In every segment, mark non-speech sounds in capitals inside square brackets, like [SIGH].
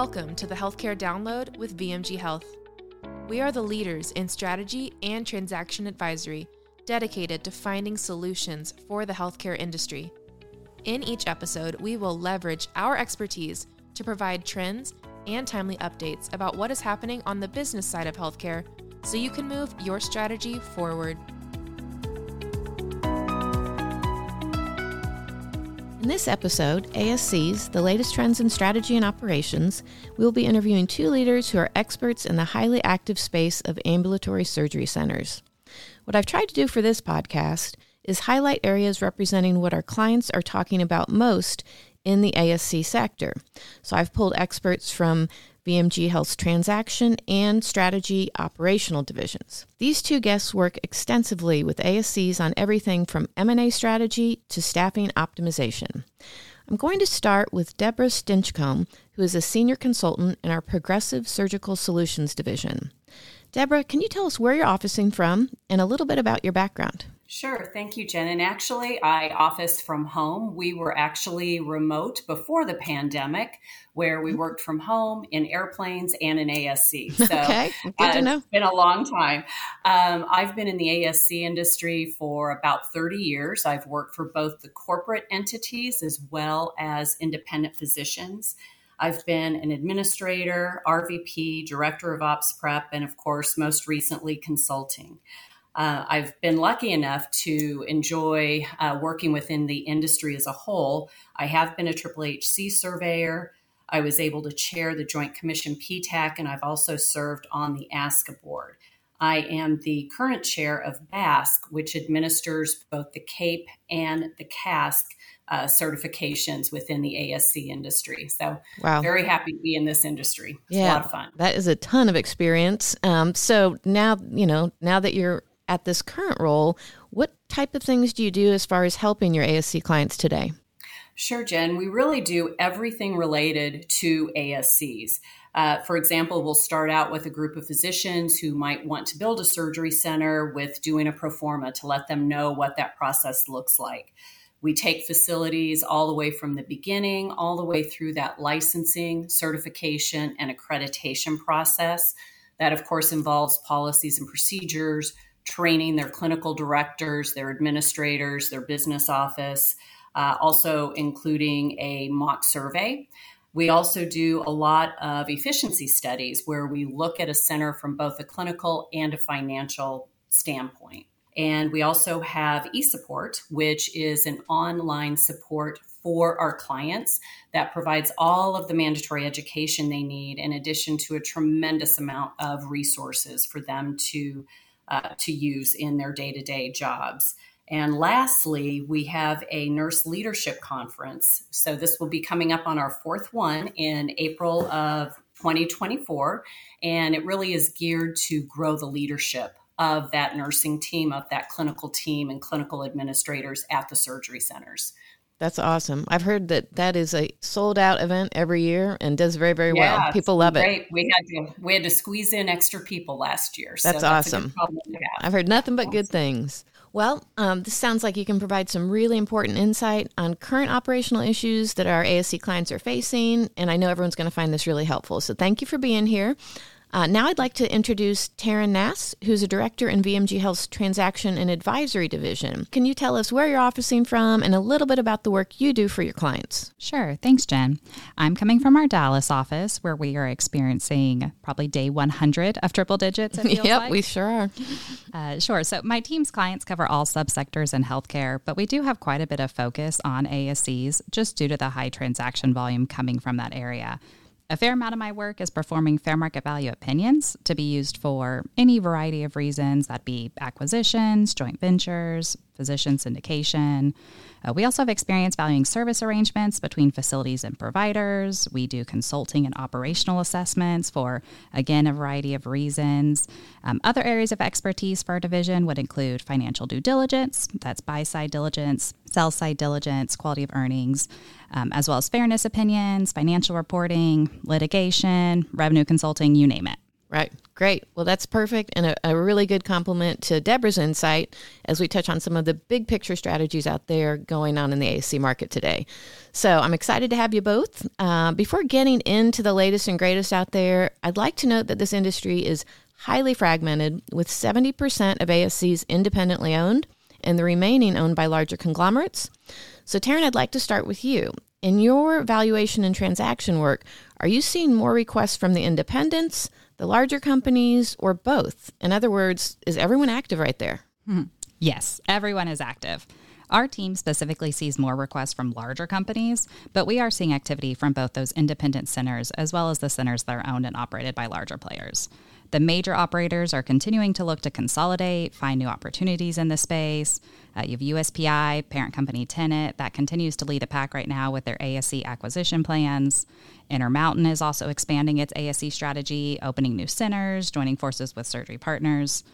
Welcome to the Healthcare Download with VMG Health. We are the leaders in strategy and transaction advisory dedicated to finding solutions for the healthcare industry. In each episode, we will leverage our expertise to provide trends and timely updates about what is happening on the business side of healthcare so you can move your strategy forward. In this episode, ASCs, the latest trends in strategy and operations, we will be interviewing two leaders who are experts in the highly active space of ambulatory surgery centers. What I've tried to do for this podcast is highlight areas representing what our clients are talking about most in the ASC sector. So I've pulled experts from VMG Health's transaction and strategy operational divisions. These two guests work extensively with ASCs on everything from M&A strategy to staffing optimization. I'm going to start with Debra Stinchcomb, who is a senior consultant in our Progressive Surgical Solutions division. Debra, can you tell us where you're officing from and a little bit about your background? Sure. Thank you, Jen. And actually, I office from home. We were actually remote before the pandemic, where we mm-hmm. worked from home in airplanes and in ASC. So okay. Good to know. It's been a long time. Um, I've been in the ASC industry for about 30 years. I've worked for both the corporate entities as well as independent physicians. I've been an administrator, RVP, director of ops prep, and of course, most recently, consulting. Uh, I've been lucky enough to enjoy uh, working within the industry as a whole. I have been a Triple HC surveyor. I was able to chair the Joint Commission PTAC, and I've also served on the ASCA board. I am the current chair of BASC, which administers both the CAPE and the CASC uh, certifications within the ASC industry. So, wow. very happy to be in this industry. It's yeah, a lot of fun. That is a ton of experience. Um, so now, you know, now that you're at this current role, what type of things do you do as far as helping your ASC clients today? Sure, Jen. We really do everything related to ASCs. Uh, for example, we'll start out with a group of physicians who might want to build a surgery center with doing a pro forma to let them know what that process looks like. We take facilities all the way from the beginning, all the way through that licensing, certification, and accreditation process. That, of course, involves policies and procedures, training their clinical directors, their administrators, their business office, uh, also including a mock survey. We also do a lot of efficiency studies where we look at a center from both a clinical and a financial standpoint. And we also have eSupport, which is an online support for our clients that provides all of the mandatory education they need, in addition to a tremendous amount of resources for them to uh, to use in their day to day jobs. And lastly, we have a nurse leadership conference. So this will be coming up on our fourth one in April of 2024. And it really is geared to grow the leadership of that nursing team, of that clinical team, and clinical administrators at the surgery centers. That's awesome. I've heard that that is a sold out event every year and does very very yeah, well. People love great. it. We had to we had to squeeze in extra people last year. That's, so that's awesome. I've heard nothing but awesome. good things. Well, um, this sounds like you can provide some really important insight on current operational issues that our ASC clients are facing, and I know everyone's going to find this really helpful. So thank you for being here. Uh, now I'd like to introduce Taryn Nasr, who's a director in VMG Health's Transaction and Advisory Division. Can you tell us where you're officing from and a little bit about the work you do for your clients? Sure. Thanks, Jen. I'm coming from our Dallas office where we are experiencing probably day 100 of triple digits. [LAUGHS] yep, like. we sure are. Uh, sure. So my team's clients cover all subsectors in healthcare, but we do have quite a bit of focus on ASCs just due to the high transaction volume coming from that area. A fair amount of my work is performing fair market value opinions to be used for any variety of reasons that be acquisitions, joint ventures, physician syndication. Uh, we also have experience valuing service arrangements between facilities and providers. We do consulting and operational assessments for, again, a variety of reasons. Um, other areas of expertise for our division would include financial due diligence, that's buy side diligence, sell side diligence, quality of earnings, um, as well as fairness opinions, financial reporting, litigation, revenue consulting, you name it. Right. Great. Well, that's perfect and a, a, really good complement to Debra's insight as we touch on some of the big picture strategies out there going on in the ASC market today. So I'm excited to have you both. Uh, before getting into the latest and greatest out there, I'd like to note that this industry is highly fragmented, with 70% of ASCs independently owned and the remaining owned by larger conglomerates. So, Taryn, I'd like to start with you. In your valuation and transaction work, are you seeing more requests from the independents? The larger companies, or both? In other words, is everyone active right there? Hmm. Yes, everyone is active. Our team specifically sees more requests from larger companies, but we are seeing activity from both those independent centers as well as the centers that are owned and operated by larger players. The major operators are continuing to look to consolidate, find new opportunities in the space. Uh, you have USPI, parent company Tenet, that continues to lead the pack right now with their ASC acquisition plans. Intermountain is also expanding its ASC strategy, opening new centers, joining forces with surgery partners.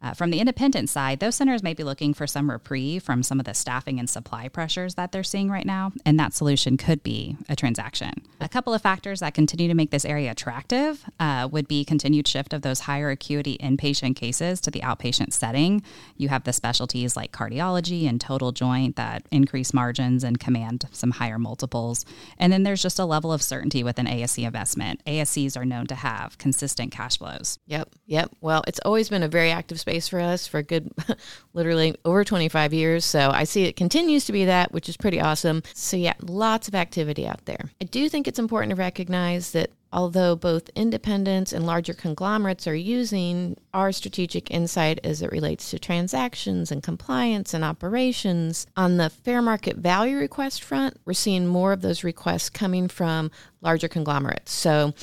Uh, from the independent side, those centers may be looking for some reprieve from some of the staffing and supply pressures that they're seeing right now, and that solution could be a transaction. A couple of factors that continue to make this area attractive uh, would be continued shift of those higher acuity inpatient cases to the outpatient setting. You have the specialties like cardiology and total joint that increase margins and command some higher multiples. And then there's just a level of certainty with an ASC investment. ASCs are known to have consistent cash flows. Yep, yep. Well, it's always been a very active space for us for a good, [LAUGHS] literally over 25 years. So I see it continues to be that, which is pretty awesome. So, yeah, lots of activity out there. I do think it's important to recognize that although both independents and larger conglomerates are using our strategic insight as it relates to transactions and compliance and operations, on the fair market value request front, we're seeing more of those requests coming from larger conglomerates. So,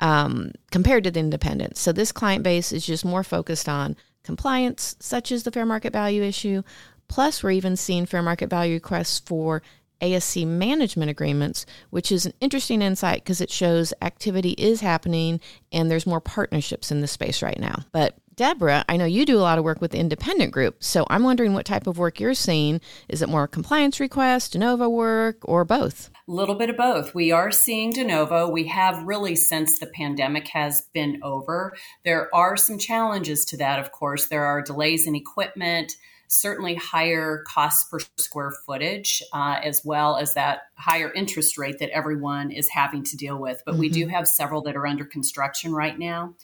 um, compared to the independents. So, this client base is just more focused on compliance, such as the fair market value issue. Plus, we're even seeing fair market value requests for ASC management agreements, which is an interesting insight because it shows activity is happening and there's more partnerships in the space right now. But Debra, I know you do a lot of work with the independent group, so I'm wondering what type of work you're seeing. Is it more compliance request, de novo work, or both? A little bit of both. We are seeing de novo. We have really since the pandemic has been over. There are some challenges to that, of course. There are delays in equipment, certainly higher costs per square footage, uh, as well as that higher interest rate that everyone is having to deal with. But mm-hmm. we do have several that are under construction right now.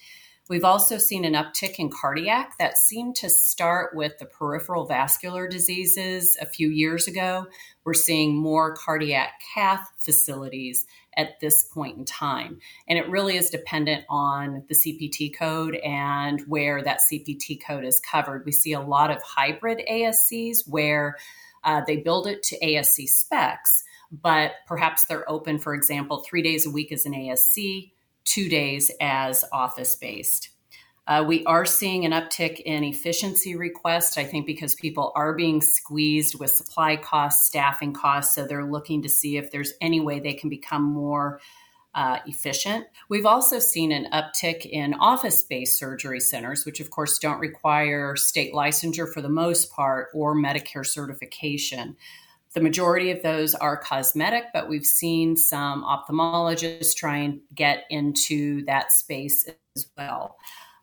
We've also seen an uptick in cardiac that seemed to start with the peripheral vascular diseases a few years ago. We're seeing more cardiac cath facilities at this point in time. And it really is dependent on the CPT code and where that CPT code is covered. We see a lot of hybrid ASCs where uh, they build it to ASC specs, but perhaps they're open, for example, three days a week as an ASC two days as office based. Uh, we are seeing an uptick in efficiency requests, I think, because people are being squeezed with supply costs, staffing costs. So they're looking to see if there's any way they can become more uh, efficient. We've also seen an uptick in office based surgery centers, which of course don't require state licensure for the most part or Medicare certification. The majority of those are cosmetic, but we've seen some ophthalmologists try and get into that space as well.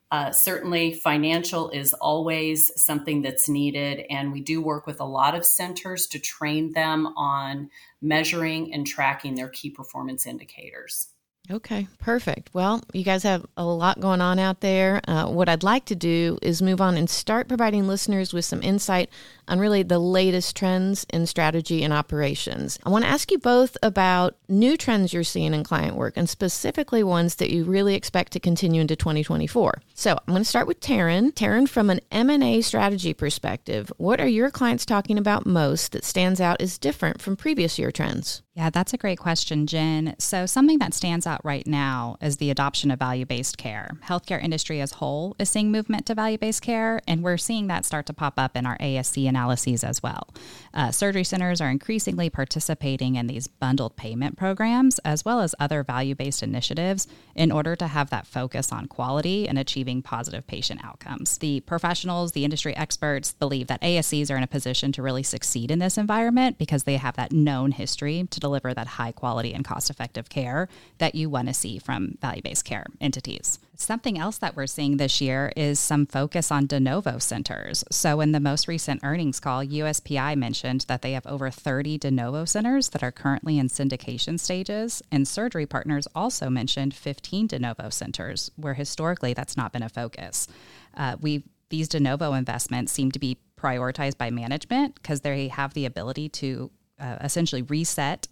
Uh, certainly, financial is always something that's needed, and we do work with a lot of centers to train them on measuring and tracking their key performance indicators. Okay, perfect. Well, you guys have a lot going on out there. Uh, what I'd like to do is move on and start providing listeners with some insight on really the latest trends in strategy and operations. I want to ask you both about new trends you're seeing in client work and specifically ones that you really expect to continue into 2024. So I'm going to start with Taryn. Taryn, from an M&A strategy perspective, what are your clients talking about most that stands out as different from previous year trends? Yeah, that's a great question, Jen. So, something that stands out right now is the adoption of value based care. Healthcare industry as a whole is seeing movement to value based care, and we're seeing that start to pop up in our ASC analyses as well. Uh, surgery centers are increasingly participating in these bundled payment programs as well as other value based initiatives in order to have that focus on quality and achieving positive patient outcomes. The professionals, the industry experts believe that ASCs are in a position to really succeed in this environment because they have that known history to deliver that high quality and cost effective care that you want to see from value based care entities. Something else that we're seeing this year is some focus on de novo centers. So, in the most recent earnings call, USPI mentioned that they have over 30 de novo centers that are currently in syndication stages. And Surgery Partners also mentioned 15 de novo centers, where historically that's not been a focus. Uh, we these de novo investments seem to be prioritized by management because they have the ability to uh, essentially reset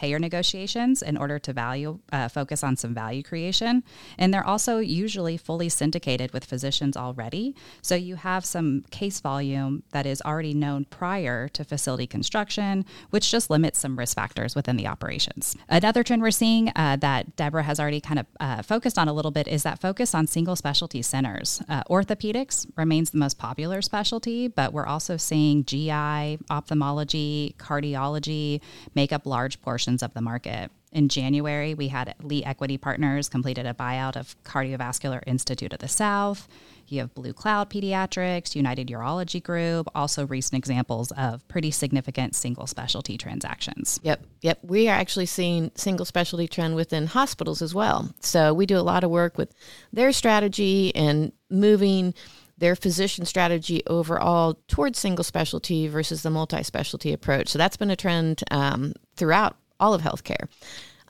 payer negotiations in order to value uh, focus on some value creation. And they're also usually fully syndicated with physicians already. So you have some case volume that is already known prior to facility construction which just limits some risk factors within the operations. Another trend we're seeing uh, that debra has already kind of uh, focused on a little bit is that focus on single specialty centers. Uh, orthopedics remains the most popular specialty but we're also seeing gi ophthalmology cardiology make up large portions of the market. In January, we had Lee Equity Partners completed a buyout of Cardiovascular Institute of the South. You have Blue Cloud Pediatrics, United Urology Group, also recent examples of pretty significant single specialty transactions. Yep, yep. We are actually seeing single specialty trend within hospitals as well. So we do a lot of work with their strategy and moving their physician strategy overall towards single specialty versus the multi specialty approach. So that's been a trend um, throughout all of healthcare.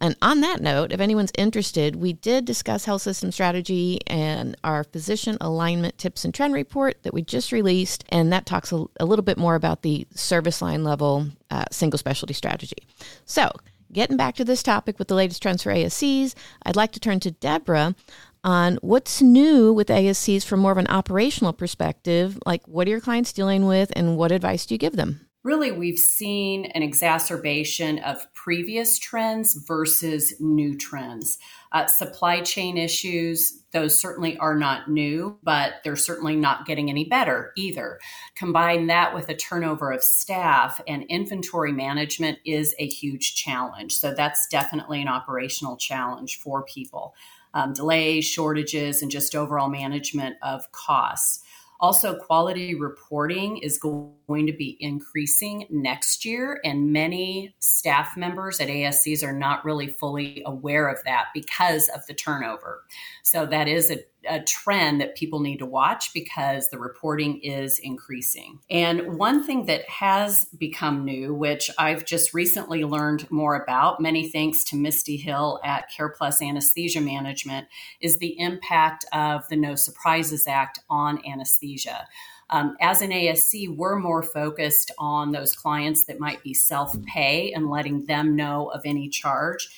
And on that note, if anyone's interested, we did discuss health system strategy and our physician alignment tips and trend report that we just released. And that talks a, a little bit more about the service line level uh, single specialty strategy. So, getting back to this topic with the latest trends for ASCs, I'd like to turn to Debra on what's new with ASCs from more of an operational perspective. Like, what are your clients dealing with, and what advice do you give them? Really we've seen an exacerbation of previous trends versus new trends. Uh, supply chain issues, those certainly are not new, but they're certainly not getting any better either. Combine that with a turnover of staff and inventory management is a huge challenge. So that's definitely an operational challenge for people. Um, delays, shortages, and just overall management of costs. Also, quality reporting is going to be increasing next year, and many staff members at ASCs are not really fully aware of that because of the turnover. So, that is a a trend that people need to watch because the reporting is increasing. And one thing that has become new, which I've just recently learned more about, many thanks to Misty Hill at CarePlus Anesthesia Management, is the impact of the No Surprises Act on anesthesia. Um, as an ASC, we're more focused on those clients that might be self pay and letting them know of any charge.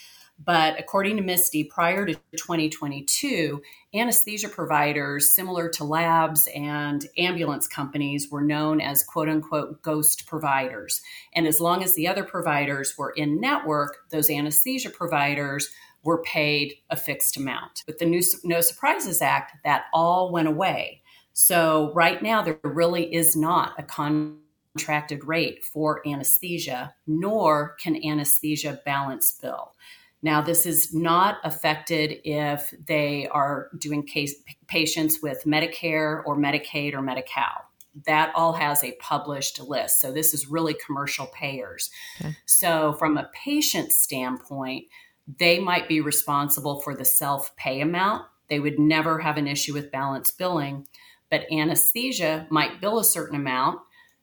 But according to Misty, prior to 2022, anesthesia providers, similar to labs and ambulance companies, were known as quote unquote ghost providers. And as long as the other providers were in network, those anesthesia providers were paid a fixed amount. With the new No Surprises Act, that all went away. So right now, there really is not a contracted rate for anesthesia, nor can anesthesia balance bill. Now, this is not affected if they are doing case, patients with Medicare or Medicaid or Medi Cal. That all has a published list. So, this is really commercial payers. Okay. So, from a patient standpoint, they might be responsible for the self pay amount. They would never have an issue with balance billing, but anesthesia might bill a certain amount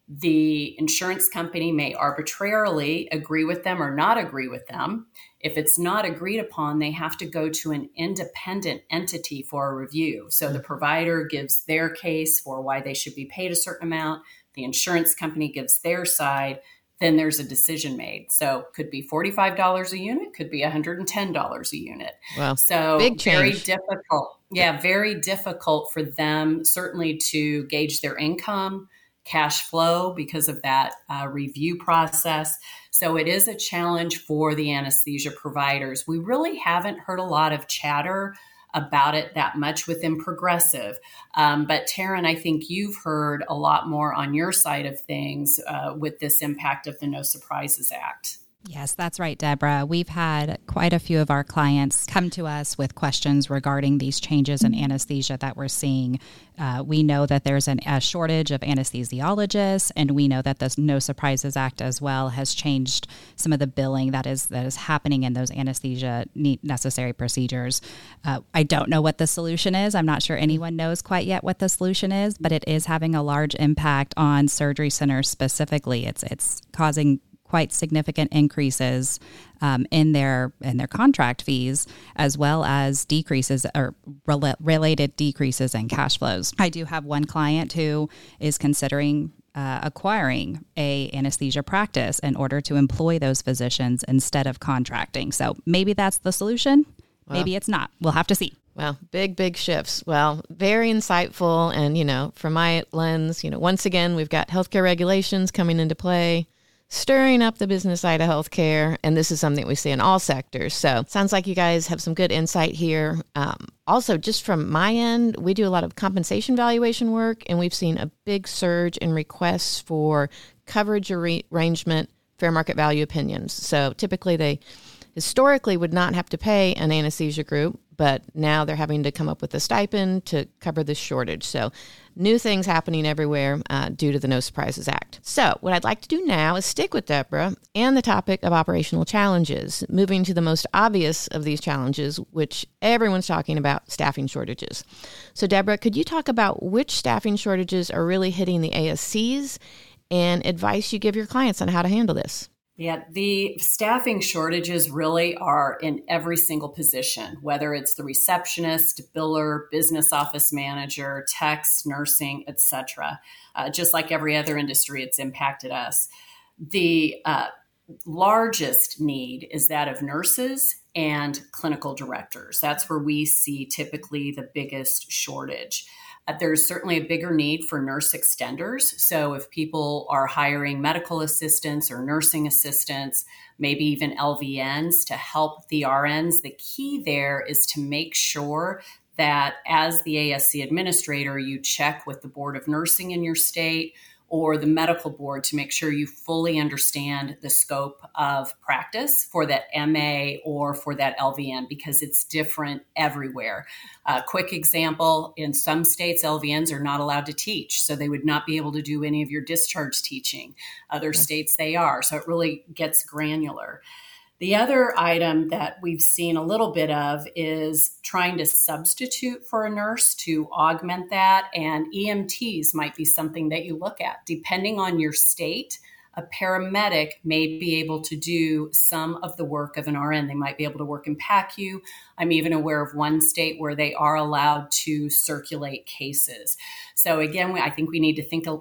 the insurance company may arbitrarily agree with them or not agree with them. If it's not agreed upon, they have to go to an independent entity for a review. So the provider gives their case for why they should be paid a certain amount, the insurance company gives their side, then there's a decision made. So could be $45 a unit, could be $110 a unit. Wow. So Big very difficult. Yeah, very difficult for them certainly to gauge their income cash flow because of that uh, review process. So it is a challenge for the anesthesia providers. We really haven't heard a lot of chatter about it that much within progressive. Um, but Taryn, I think you've heard a lot more on your side of things uh, with this impact of the No Surprises Act. Yes, that's right, Debra. We've had quite a few of our clients come to us with questions regarding these changes in anesthesia that we're seeing. Uh, we know that there's an, a shortage of anesthesiologists, and we know that the No Surprises Act as well has changed some of the billing that is that is happening in those anesthesia necessary procedures. Uh, I don't know what the solution is. I'm not sure anyone knows quite yet what the solution is, but it is having a large impact on surgery centers specifically. It's it's causing quite significant increases um, in their in their contract fees, as well as decreases or rel- related decreases in cash flows. I do have one client who is considering uh, acquiring a anesthesia practice in order to employ those physicians instead of contracting. So maybe that's the solution. Maybe it's not. We'll have to see. Well, big, big shifts. Well, very insightful. And, you know, from my lens, you know, once again, we've got healthcare regulations coming into play stirring up the business side of healthcare. And this is something we see in all sectors. So sounds like you guys have some good insight here. Um, also, just from my end, we do a lot of compensation valuation work, and we've seen a big surge in requests for coverage arrangement, fair market value opinions. So typically, they historically would not have to pay an anesthesia group, but now they're having to come up with a stipend to cover this shortage. So new things happening everywhere uh, due to the No Surprises Act. So, what I'd like to do now is stick with Debra and the topic of operational challenges, moving to the most obvious of these challenges, which everyone's talking about staffing shortages. So, Debra, could you talk about which staffing shortages are really hitting the ASCs and advice you give your clients on how to handle this? Yeah, the staffing shortages really are in every single position, whether it's the receptionist, biller, business office manager, techs, nursing, etc. Uh, just like every other industry, it's impacted us. The uh, largest need is that of nurses and clinical directors. That's where we see typically the biggest shortage. There's certainly a bigger need for nurse extenders. So, if people are hiring medical assistants or nursing assistants, maybe even LVNs to help the RNs, the key there is to make sure that as the ASC administrator, you check with the Board of Nursing in your state or the medical board to make sure you fully understand the scope of practice for that MA or for that LVN because it's different everywhere. A quick example in some states, LVNs are not allowed to teach, so they would not be able to do any of your discharge teaching. Other states, they are. So it really gets granular. The other item that we've seen a little bit of is trying to substitute for a nurse to augment that. And EMTs might be something that you look at. Depending on your state, a paramedic may be able to do some of the work of an RN. They might be able to work in PACU. I'm even aware of one state where they are allowed to circulate cases. So, again, I think we need to think a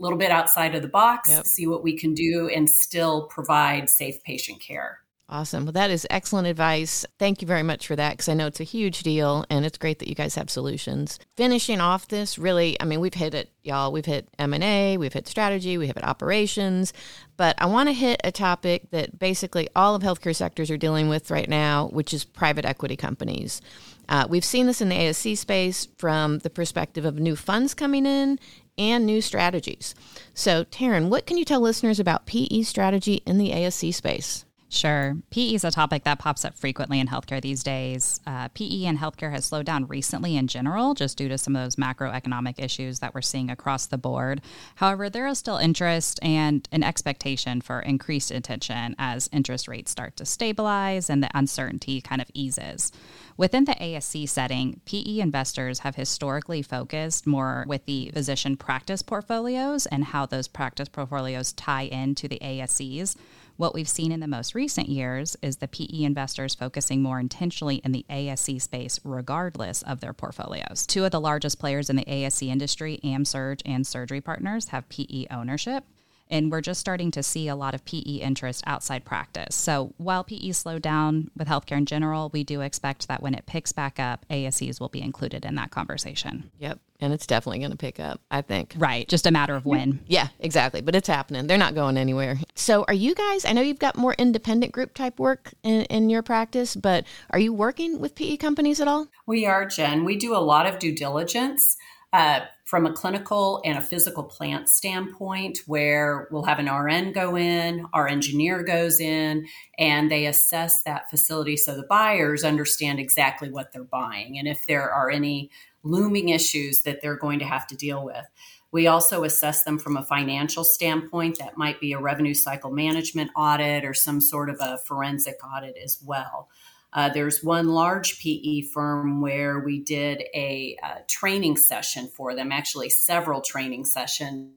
little bit outside of the box, yep. see what we can do, and still provide safe patient care. Awesome. Well, that is excellent advice. Thank you very much for that because I know it's a huge deal and it's great that you guys have solutions. Finishing off this, really, I mean, we've hit it, y'all. We've hit M&A, we've hit strategy, we have hit operations, but I want to hit a topic that basically all of healthcare sectors are dealing with right now, which is private equity companies. Uh, we've seen this in the ASC space from the perspective of new funds coming in and new strategies. So, Taryn, what can you tell listeners about PE strategy in the ASC space? Sure. PE is a topic that pops up frequently in healthcare these days. Uh, PE in healthcare has slowed down recently in general, just due to some of those macroeconomic issues that we're seeing across the board. However, there is still interest and an expectation for increased attention as interest rates start to stabilize and the uncertainty kind of eases. Within the ASC setting, PE investors have historically focused more with the physician practice portfolios and how those practice portfolios tie into the ASCs. What we've seen in the most recent years is the PE investors focusing more intentionally in the ASC space, regardless of their portfolios. Two of the largest players in the ASC industry, AmSurg and Surgery Partners, have PE ownership and we're just starting to see a lot of PE interest outside practice. So while PE slowed down with healthcare in general, we do expect that when it picks back up, ASCs will be included in that conversation. Yep. And it's definitely going to pick up, I think. Right. Just a matter of when. Yeah, exactly. But it's happening. They're not going anywhere. So, are you guys, I know you've got more independent group type work in, in your practice, but are you working with PE companies at all? We are, Jen. We do a lot of due diligence. Uh, from a clinical and a physical plant standpoint, where we'll have an RN go in, our engineer goes in, and they assess that facility so the buyers understand exactly what they're buying and if there are any looming issues that they're going to have to deal with. We also assess them from a financial standpoint. That might be a revenue cycle management audit or some sort of a forensic audit as well. Uh, there's one large PE firm where we did a, a uh, training session for them, actually, several training sessions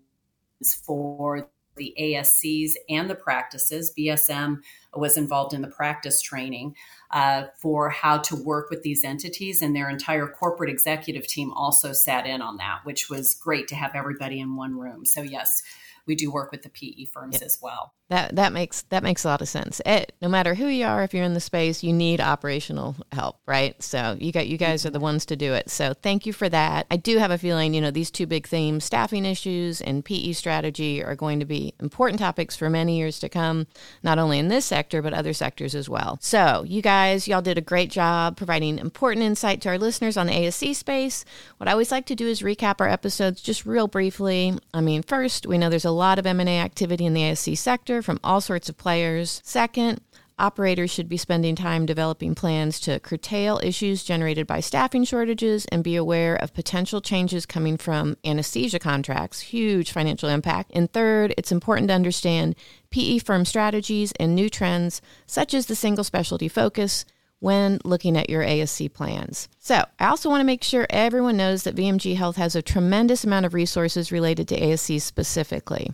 for the ASCs and the practices. BSM was involved in the practice training uh, for how to work with these entities, and their entire corporate executive team also sat in on that, which was great to have everybody in one room. So, yes, we do work with the PE firms yeah. as well. That that makes that makes a lot of sense. It, no matter who you are, if you're in the space, you need operational help, right? So you got you guys are the ones to do it. So thank you for that. I do have a feeling, you know, these two big themes, staffing issues and PE strategy, are going to be important topics for many years to come, not only in this sector but other sectors as well. So you guys, y'all did a great job providing important insight to our listeners on the ASC space. What I always like to do is recap our episodes just real briefly. I mean, first, we know there's a lot of M&A activity in the ASC sector from all sorts of players. Second, operators should be spending time developing plans to curtail issues generated by staffing shortages and be aware of potential changes coming from anesthesia contracts, huge financial impact. And third, it's important to understand PE firm strategies and new trends, such as the single specialty focus, when looking at your ASC plans. So, I also want to make sure everyone knows that VMG Health has a tremendous amount of resources related to ASC specifically.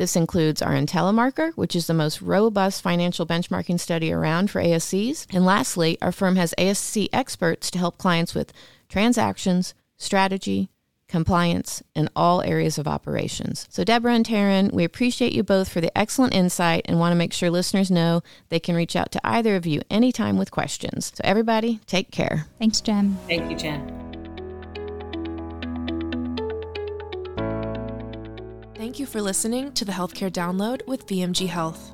This includes our IntelliMarker, which is the most robust financial benchmarking study around for ASCs. And lastly, our firm has ASC experts to help clients with transactions, strategy, compliance, and all areas of operations. So, Debra and Taryn, we appreciate you both for the excellent insight and want to make sure listeners know they can reach out to either of you anytime with questions. So, everybody, take care. Thanks, Jen. Thank you, Jen. Thank you for listening to the Healthcare Download with VMG Health.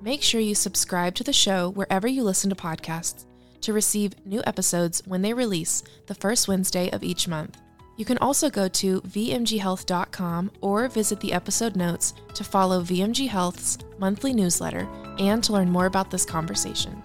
Make sure you subscribe to the show wherever you listen to podcasts to receive new episodes when they release the first Wednesday of each month. You can also go to vmghealth.com or visit the episode notes to follow VMG Health's monthly newsletter and to learn more about this conversation.